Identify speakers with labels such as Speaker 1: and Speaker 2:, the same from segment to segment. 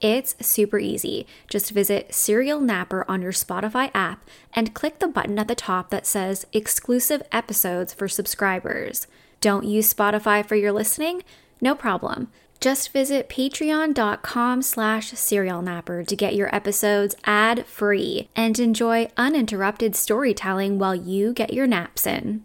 Speaker 1: It's super easy. Just visit Serial Napper on your Spotify app and click the button at the top that says Exclusive Episodes for Subscribers. Don't use Spotify for your listening? No problem. Just visit patreon.com slash serialnapper to get your episodes ad-free and enjoy uninterrupted storytelling while you get your naps in.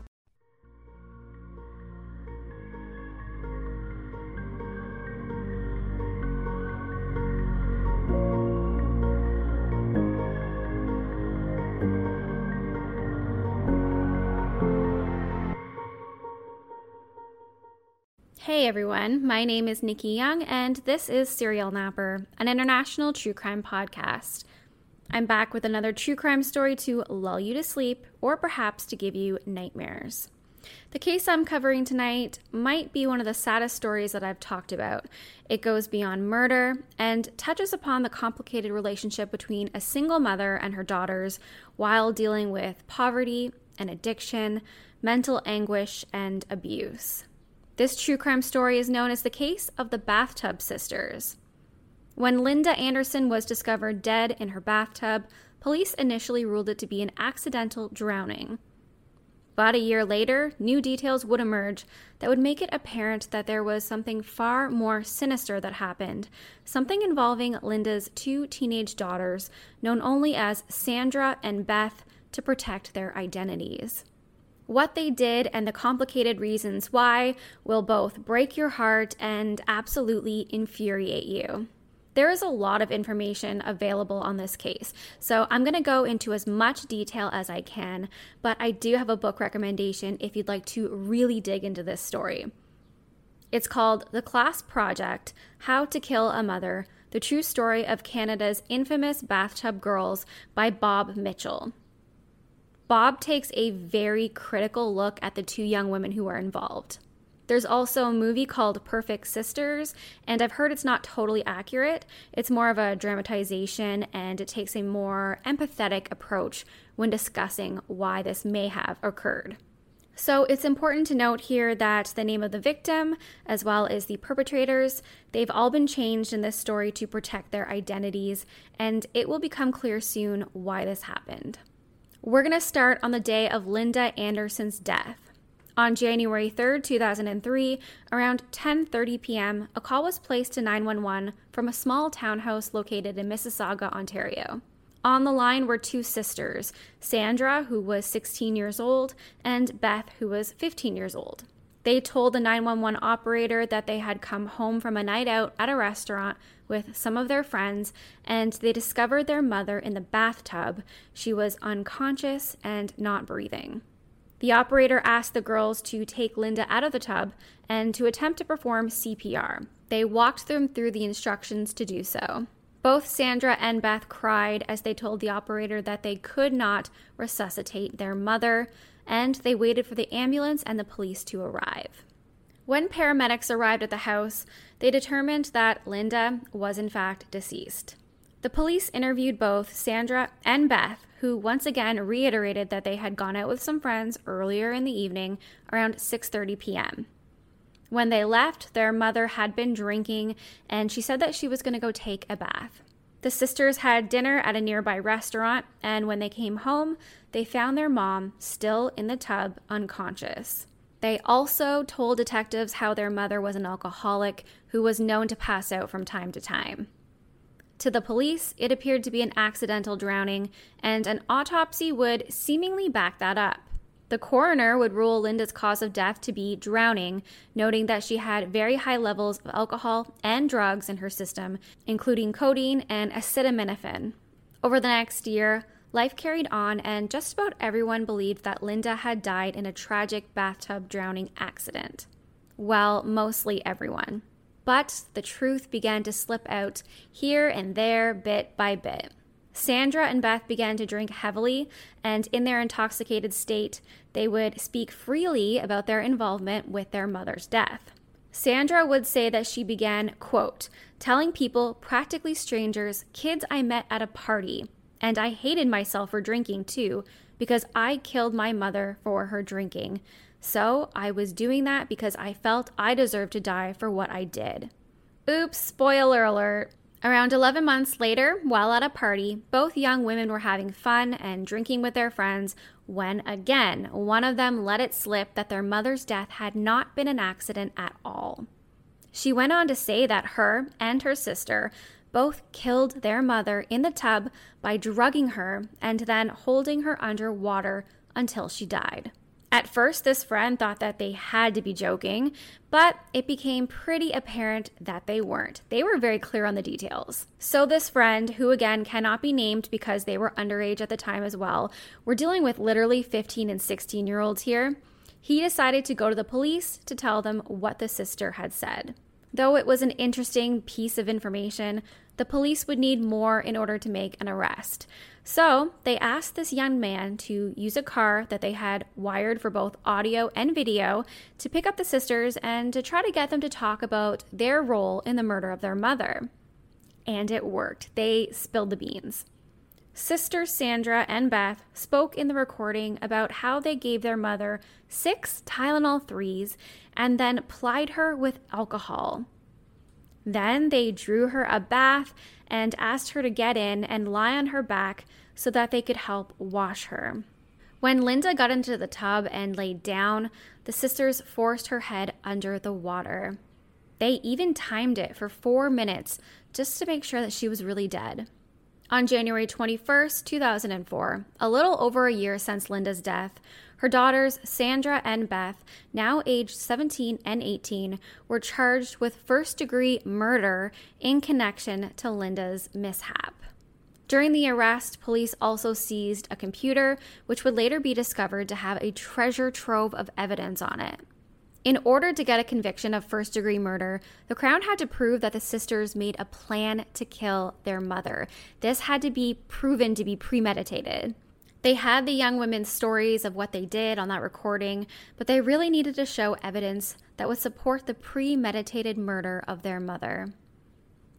Speaker 1: Hey everyone, my name is Nikki Young, and this is Serial Napper, an international true crime podcast. I'm back with another true crime story to lull you to sleep or perhaps to give you nightmares. The case I'm covering tonight might be one of the saddest stories that I've talked about. It goes beyond murder and touches upon the complicated relationship between a single mother and her daughters while dealing with poverty and addiction, mental anguish, and abuse. This true crime story is known as the case of the Bathtub Sisters. When Linda Anderson was discovered dead in her bathtub, police initially ruled it to be an accidental drowning. But a year later, new details would emerge that would make it apparent that there was something far more sinister that happened, something involving Linda's two teenage daughters, known only as Sandra and Beth, to protect their identities. What they did and the complicated reasons why will both break your heart and absolutely infuriate you. There is a lot of information available on this case, so I'm going to go into as much detail as I can, but I do have a book recommendation if you'd like to really dig into this story. It's called The Class Project How to Kill a Mother The True Story of Canada's Infamous Bathtub Girls by Bob Mitchell. Bob takes a very critical look at the two young women who are involved. There's also a movie called Perfect Sisters, and I've heard it's not totally accurate. It's more of a dramatization and it takes a more empathetic approach when discussing why this may have occurred. So it's important to note here that the name of the victim, as well as the perpetrators, they've all been changed in this story to protect their identities, and it will become clear soon why this happened. We're going to start on the day of Linda Anderson's death. On January 3rd, 2003, around 10:30 p.m., a call was placed to 911 from a small townhouse located in Mississauga, Ontario. On the line were two sisters, Sandra, who was 16 years old, and Beth, who was 15 years old. They told the 911 operator that they had come home from a night out at a restaurant with some of their friends and they discovered their mother in the bathtub. She was unconscious and not breathing. The operator asked the girls to take Linda out of the tub and to attempt to perform CPR. They walked them through the instructions to do so. Both Sandra and Beth cried as they told the operator that they could not resuscitate their mother, and they waited for the ambulance and the police to arrive. When paramedics arrived at the house, they determined that Linda was in fact deceased. The police interviewed both Sandra and Beth, who once again reiterated that they had gone out with some friends earlier in the evening around 6:30 p.m. When they left, their mother had been drinking and she said that she was going to go take a bath. The sisters had dinner at a nearby restaurant, and when they came home, they found their mom still in the tub, unconscious. They also told detectives how their mother was an alcoholic who was known to pass out from time to time. To the police, it appeared to be an accidental drowning, and an autopsy would seemingly back that up. The coroner would rule Linda's cause of death to be drowning, noting that she had very high levels of alcohol and drugs in her system, including codeine and acetaminophen. Over the next year, life carried on, and just about everyone believed that Linda had died in a tragic bathtub drowning accident. Well, mostly everyone. But the truth began to slip out here and there, bit by bit. Sandra and Beth began to drink heavily, and in their intoxicated state, they would speak freely about their involvement with their mother's death. Sandra would say that she began, quote, telling people, practically strangers, kids I met at a party, and I hated myself for drinking too, because I killed my mother for her drinking. So I was doing that because I felt I deserved to die for what I did. Oops, spoiler alert. Around 11 months later, while at a party, both young women were having fun and drinking with their friends when again, one of them let it slip that their mother's death had not been an accident at all. She went on to say that her and her sister both killed their mother in the tub by drugging her and then holding her under water until she died. At first, this friend thought that they had to be joking, but it became pretty apparent that they weren't. They were very clear on the details. So, this friend, who again cannot be named because they were underage at the time as well, we're dealing with literally 15 and 16 year olds here. He decided to go to the police to tell them what the sister had said. Though it was an interesting piece of information, the police would need more in order to make an arrest. So they asked this young man to use a car that they had wired for both audio and video to pick up the sisters and to try to get them to talk about their role in the murder of their mother. And it worked. They spilled the beans. Sister Sandra and Beth spoke in the recording about how they gave their mother six Tylenol 3s and then plied her with alcohol. Then they drew her a bath and asked her to get in and lie on her back so that they could help wash her. When Linda got into the tub and laid down, the sisters forced her head under the water. They even timed it for four minutes just to make sure that she was really dead. On January 21st, 2004, a little over a year since Linda's death, her daughters, Sandra and Beth, now aged 17 and 18, were charged with first degree murder in connection to Linda's mishap. During the arrest, police also seized a computer, which would later be discovered to have a treasure trove of evidence on it. In order to get a conviction of first degree murder, the Crown had to prove that the sisters made a plan to kill their mother. This had to be proven to be premeditated. They had the young women's stories of what they did on that recording, but they really needed to show evidence that would support the premeditated murder of their mother.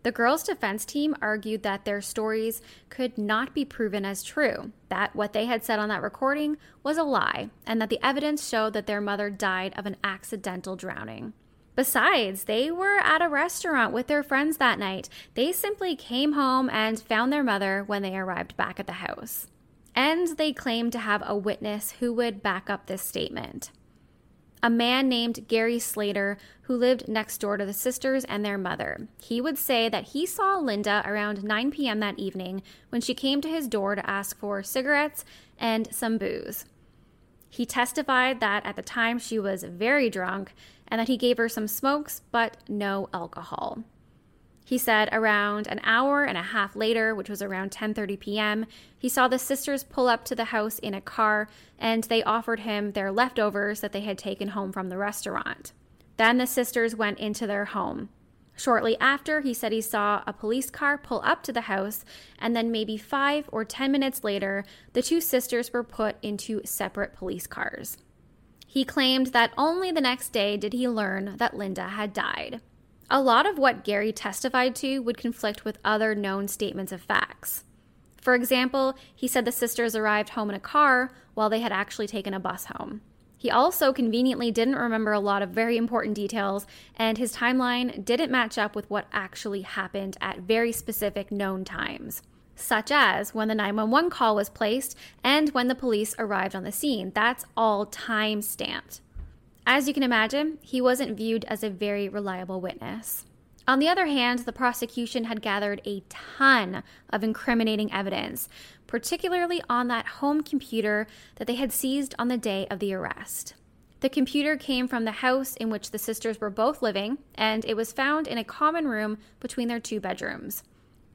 Speaker 1: The girls' defense team argued that their stories could not be proven as true, that what they had said on that recording was a lie, and that the evidence showed that their mother died of an accidental drowning. Besides, they were at a restaurant with their friends that night. They simply came home and found their mother when they arrived back at the house. And they claimed to have a witness who would back up this statement. A man named Gary Slater, who lived next door to the sisters and their mother. He would say that he saw Linda around 9 p.m. that evening when she came to his door to ask for cigarettes and some booze. He testified that at the time she was very drunk and that he gave her some smokes but no alcohol. He said around an hour and a half later, which was around 10:30 p.m., he saw the sisters pull up to the house in a car and they offered him their leftovers that they had taken home from the restaurant. Then the sisters went into their home. Shortly after, he said he saw a police car pull up to the house, and then maybe five or 10 minutes later, the two sisters were put into separate police cars. He claimed that only the next day did he learn that Linda had died. A lot of what Gary testified to would conflict with other known statements of facts. For example, he said the sisters arrived home in a car while they had actually taken a bus home. He also conveniently didn't remember a lot of very important details, and his timeline didn't match up with what actually happened at very specific known times, such as when the 911 call was placed and when the police arrived on the scene. That's all time stamped. As you can imagine, he wasn't viewed as a very reliable witness. On the other hand, the prosecution had gathered a ton of incriminating evidence, particularly on that home computer that they had seized on the day of the arrest. The computer came from the house in which the sisters were both living, and it was found in a common room between their two bedrooms.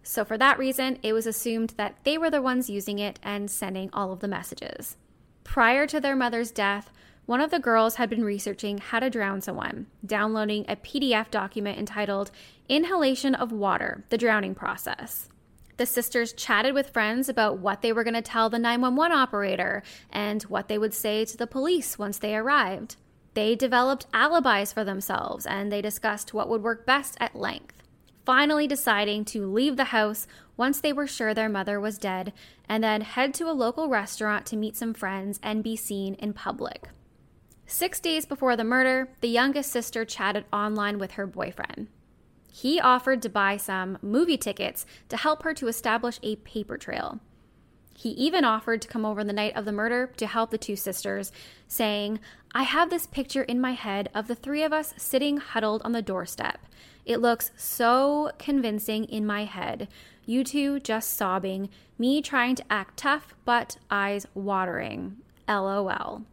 Speaker 1: So, for that reason, it was assumed that they were the ones using it and sending all of the messages. Prior to their mother's death, one of the girls had been researching how to drown someone, downloading a PDF document entitled Inhalation of Water The Drowning Process. The sisters chatted with friends about what they were going to tell the 911 operator and what they would say to the police once they arrived. They developed alibis for themselves and they discussed what would work best at length, finally deciding to leave the house once they were sure their mother was dead and then head to a local restaurant to meet some friends and be seen in public. Six days before the murder, the youngest sister chatted online with her boyfriend. He offered to buy some movie tickets to help her to establish a paper trail. He even offered to come over the night of the murder to help the two sisters, saying, I have this picture in my head of the three of us sitting huddled on the doorstep. It looks so convincing in my head. You two just sobbing, me trying to act tough, but eyes watering. LOL.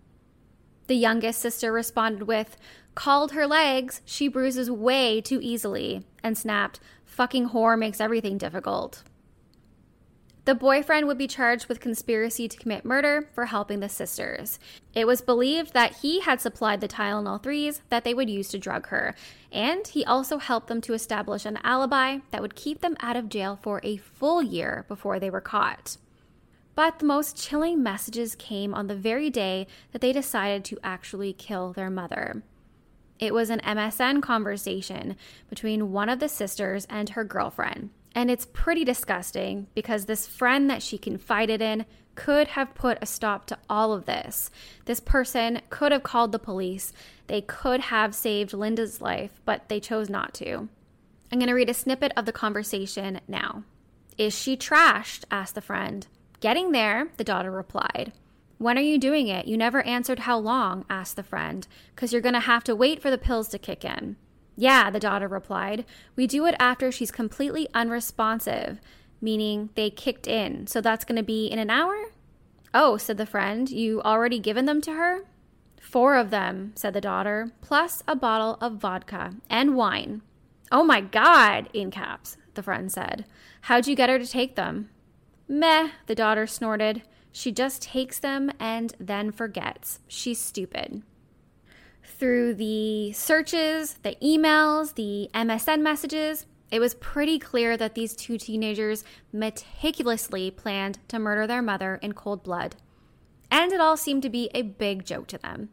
Speaker 1: The youngest sister responded with, Called her legs, she bruises way too easily, and snapped, Fucking whore makes everything difficult. The boyfriend would be charged with conspiracy to commit murder for helping the sisters. It was believed that he had supplied the Tylenol 3s that they would use to drug her, and he also helped them to establish an alibi that would keep them out of jail for a full year before they were caught. But the most chilling messages came on the very day that they decided to actually kill their mother. It was an MSN conversation between one of the sisters and her girlfriend. And it's pretty disgusting because this friend that she confided in could have put a stop to all of this. This person could have called the police. They could have saved Linda's life, but they chose not to. I'm going to read a snippet of the conversation now. Is she trashed? asked the friend. Getting there, the daughter replied. When are you doing it? You never answered how long, asked the friend, because you're going to have to wait for the pills to kick in. Yeah, the daughter replied. We do it after she's completely unresponsive, meaning they kicked in. So that's going to be in an hour? Oh, said the friend. You already given them to her? Four of them, said the daughter, plus a bottle of vodka and wine. Oh my God, in caps, the friend said. How'd you get her to take them? Meh, the daughter snorted. She just takes them and then forgets. She's stupid. Through the searches, the emails, the MSN messages, it was pretty clear that these two teenagers meticulously planned to murder their mother in cold blood. And it all seemed to be a big joke to them.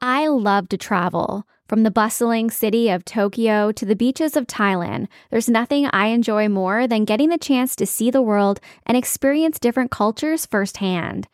Speaker 1: I love to travel. From the bustling city of Tokyo to the beaches of Thailand, there's nothing I enjoy more than getting the chance to see the world and experience different cultures firsthand.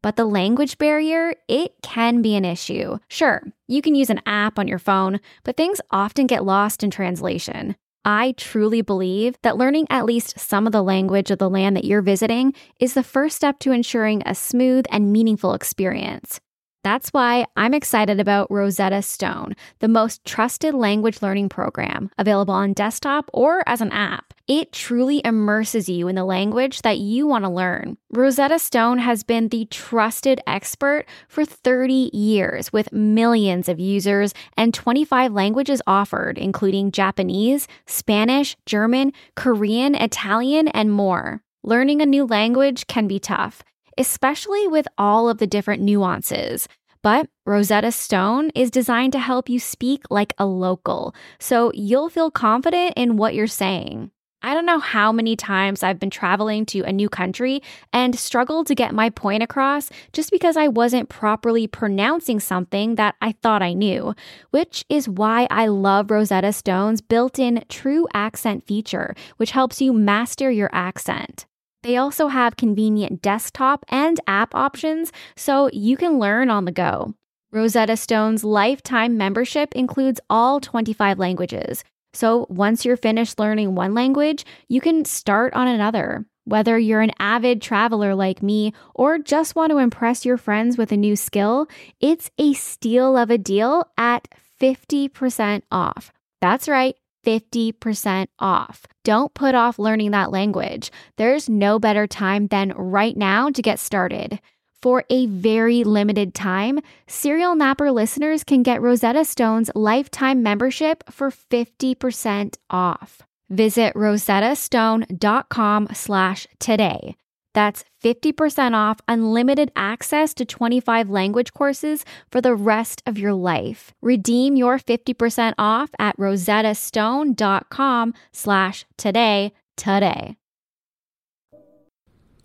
Speaker 1: But the language barrier, it can be an issue. Sure, you can use an app on your phone, but things often get lost in translation. I truly believe that learning at least some of the language of the land that you're visiting is the first step to ensuring a smooth and meaningful experience. That's why I'm excited about Rosetta Stone, the most trusted language learning program available on desktop or as an app. It truly immerses you in the language that you want to learn. Rosetta Stone has been the trusted expert for 30 years with millions of users and 25 languages offered, including Japanese, Spanish, German, Korean, Italian, and more. Learning a new language can be tough especially with all of the different nuances. But Rosetta Stone is designed to help you speak like a local, so you'll feel confident in what you're saying. I don't know how many times I've been traveling to a new country and struggled to get my point across just because I wasn't properly pronouncing something that I thought I knew, which is why I love Rosetta Stone's built in true accent feature, which helps you master your accent. They also have convenient desktop and app options so you can learn on the go. Rosetta Stone's lifetime membership includes all 25 languages. So once you're finished learning one language, you can start on another. Whether you're an avid traveler like me or just want to impress your friends with a new skill, it's a steal of a deal at 50% off. That's right. 50% off. Don't put off learning that language. There's no better time than right now to get started. For a very limited time, Serial Napper listeners can get Rosetta Stone's lifetime membership for 50% off. Visit rosettastone.com slash today. That's 50% off unlimited access to 25 language courses for the rest of your life. Redeem your 50% off at rosettastone.com slash today today.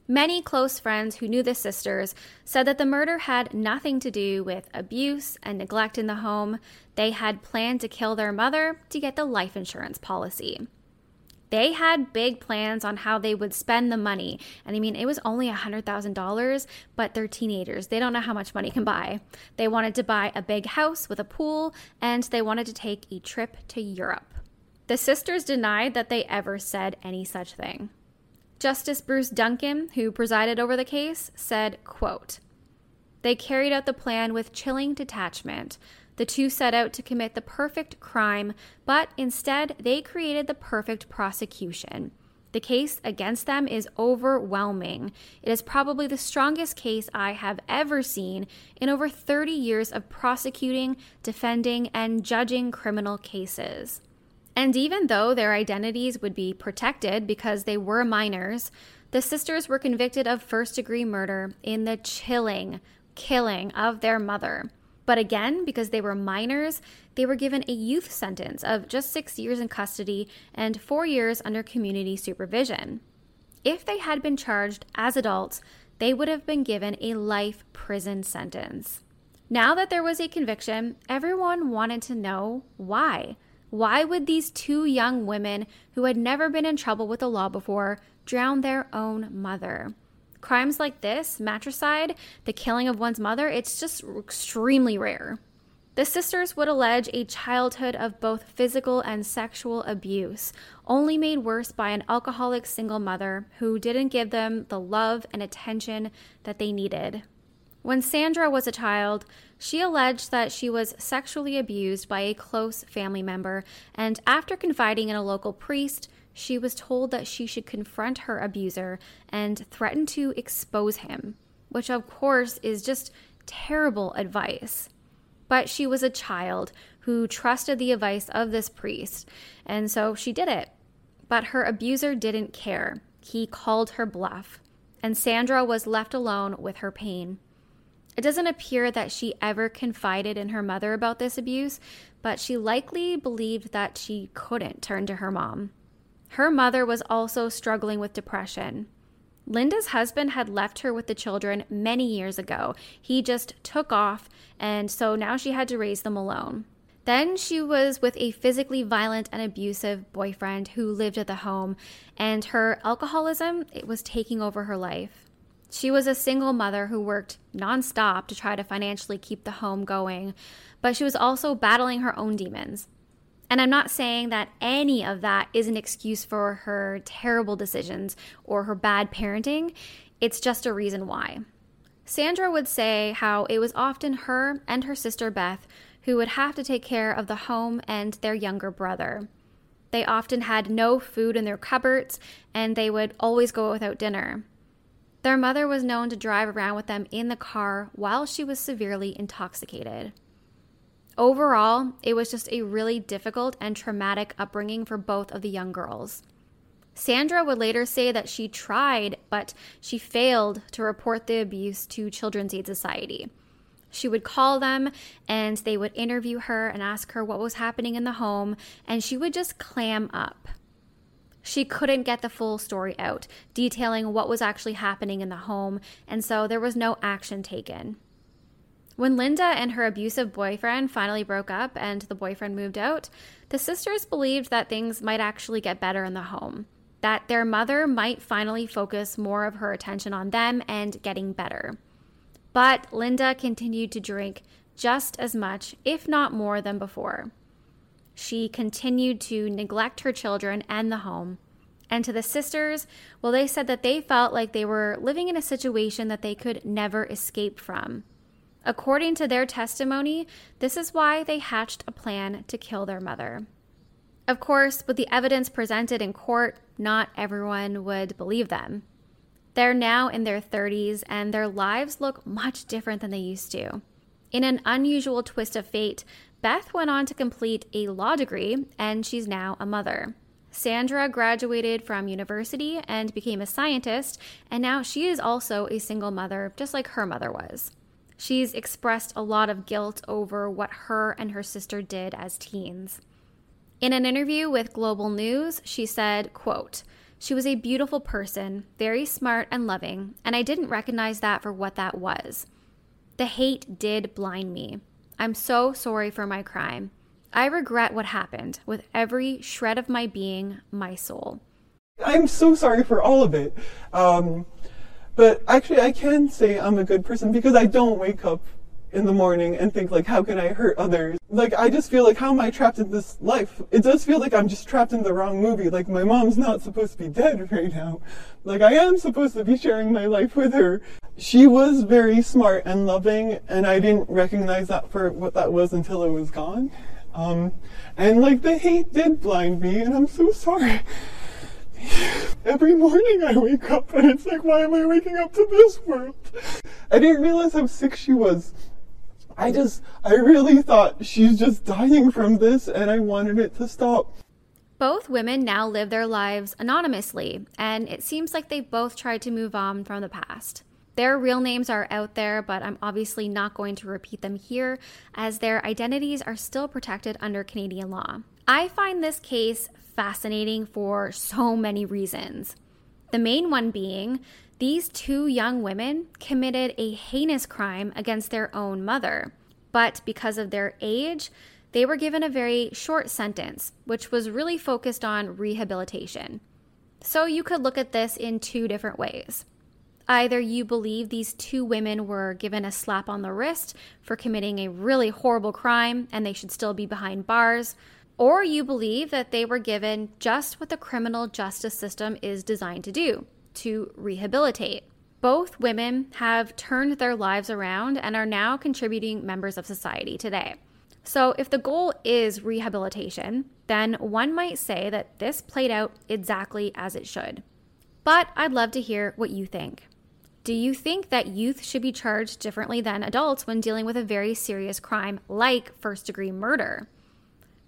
Speaker 1: Many close friends who knew the sisters said that the murder had nothing to do with abuse and neglect in the home. They had planned to kill their mother to get the life insurance policy. They had big plans on how they would spend the money. And I mean, it was only $100,000, but they're teenagers. They don't know how much money can buy. They wanted to buy a big house with a pool, and they wanted to take a trip to Europe. The sisters denied that they ever said any such thing. Justice Bruce Duncan, who presided over the case, said, quote, They carried out the plan with chilling detachment. The two set out to commit the perfect crime, but instead they created the perfect prosecution. The case against them is overwhelming. It is probably the strongest case I have ever seen in over 30 years of prosecuting, defending, and judging criminal cases. And even though their identities would be protected because they were minors, the sisters were convicted of first degree murder in the chilling killing of their mother. But again, because they were minors, they were given a youth sentence of just six years in custody and four years under community supervision. If they had been charged as adults, they would have been given a life prison sentence. Now that there was a conviction, everyone wanted to know why. Why would these two young women who had never been in trouble with the law before drown their own mother? Crimes like this, matricide, the killing of one's mother, it's just extremely rare. The sisters would allege a childhood of both physical and sexual abuse, only made worse by an alcoholic single mother who didn't give them the love and attention that they needed. When Sandra was a child, she alleged that she was sexually abused by a close family member, and after confiding in a local priest, she was told that she should confront her abuser and threaten to expose him, which of course is just terrible advice. But she was a child who trusted the advice of this priest, and so she did it. But her abuser didn't care. He called her bluff, and Sandra was left alone with her pain. It doesn't appear that she ever confided in her mother about this abuse, but she likely believed that she couldn't turn to her mom. Her mother was also struggling with depression. Linda's husband had left her with the children many years ago. He just took off, and so now she had to raise them alone. Then she was with a physically violent and abusive boyfriend who lived at the home, and her alcoholism it was taking over her life. She was a single mother who worked nonstop to try to financially keep the home going, but she was also battling her own demons. And I'm not saying that any of that is an excuse for her terrible decisions or her bad parenting. It's just a reason why. Sandra would say how it was often her and her sister Beth who would have to take care of the home and their younger brother. They often had no food in their cupboards and they would always go without dinner. Their mother was known to drive around with them in the car while she was severely intoxicated. Overall, it was just a really difficult and traumatic upbringing for both of the young girls. Sandra would later say that she tried, but she failed to report the abuse to Children's Aid Society. She would call them and they would interview her and ask her what was happening in the home, and she would just clam up. She couldn't get the full story out, detailing what was actually happening in the home, and so there was no action taken. When Linda and her abusive boyfriend finally broke up and the boyfriend moved out, the sisters believed that things might actually get better in the home, that their mother might finally focus more of her attention on them and getting better. But Linda continued to drink just as much, if not more, than before. She continued to neglect her children and the home. And to the sisters, well, they said that they felt like they were living in a situation that they could never escape from. According to their testimony, this is why they hatched a plan to kill their mother. Of course, with the evidence presented in court, not everyone would believe them. They're now in their 30s and their lives look much different than they used to. In an unusual twist of fate, Beth went on to complete a law degree and she's now a mother. Sandra graduated from university and became a scientist, and now she is also a single mother, just like her mother was. She's expressed a lot of guilt over what her and her sister did as teens. In an interview with Global News, she said, quote, she was a beautiful person, very smart and loving, and I didn't recognize that for what that was. The hate did blind me. I'm so sorry for my crime. I regret what happened with every shred of my being, my soul.
Speaker 2: I'm so sorry for all of it. Um, but actually, I can say I'm a good person because I don't wake up in the morning and think like, how can I hurt others? Like, I just feel like, how am I trapped in this life? It does feel like I'm just trapped in the wrong movie. Like, my mom's not supposed to be dead right now. Like, I am supposed to be sharing my life with her. She was very smart and loving, and I didn't recognize that for what that was until it was gone. Um, and like, the hate did blind me, and I'm so sorry. Every morning I wake up and it's like, why am I waking up to this world? I didn't realize how sick she was. I just, I really thought she's just dying from this and I wanted it to stop.
Speaker 1: Both women now live their lives anonymously, and it seems like they both tried to move on from the past. Their real names are out there, but I'm obviously not going to repeat them here as their identities are still protected under Canadian law. I find this case fascinating for so many reasons. The main one being these two young women committed a heinous crime against their own mother, but because of their age, they were given a very short sentence, which was really focused on rehabilitation. So you could look at this in two different ways. Either you believe these two women were given a slap on the wrist for committing a really horrible crime and they should still be behind bars, or you believe that they were given just what the criminal justice system is designed to do to rehabilitate. Both women have turned their lives around and are now contributing members of society today. So, if the goal is rehabilitation, then one might say that this played out exactly as it should. But I'd love to hear what you think. Do you think that youth should be charged differently than adults when dealing with a very serious crime like first degree murder?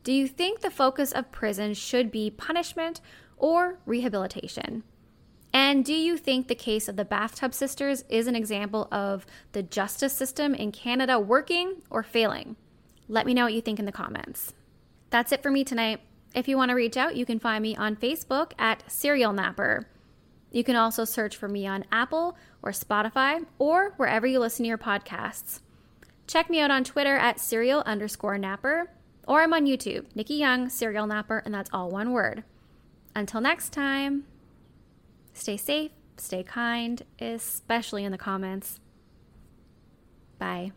Speaker 1: Do you think the focus of prison should be punishment or rehabilitation? And do you think the case of the bathtub sisters is an example of the justice system in Canada working or failing? Let me know what you think in the comments. That's it for me tonight. If you want to reach out, you can find me on Facebook at Serial Napper. You can also search for me on Apple or Spotify or wherever you listen to your podcasts. Check me out on Twitter at serial underscore napper or I'm on YouTube, Nikki Young, Serial Napper, and that's all one word. Until next time, stay safe, stay kind, especially in the comments. Bye.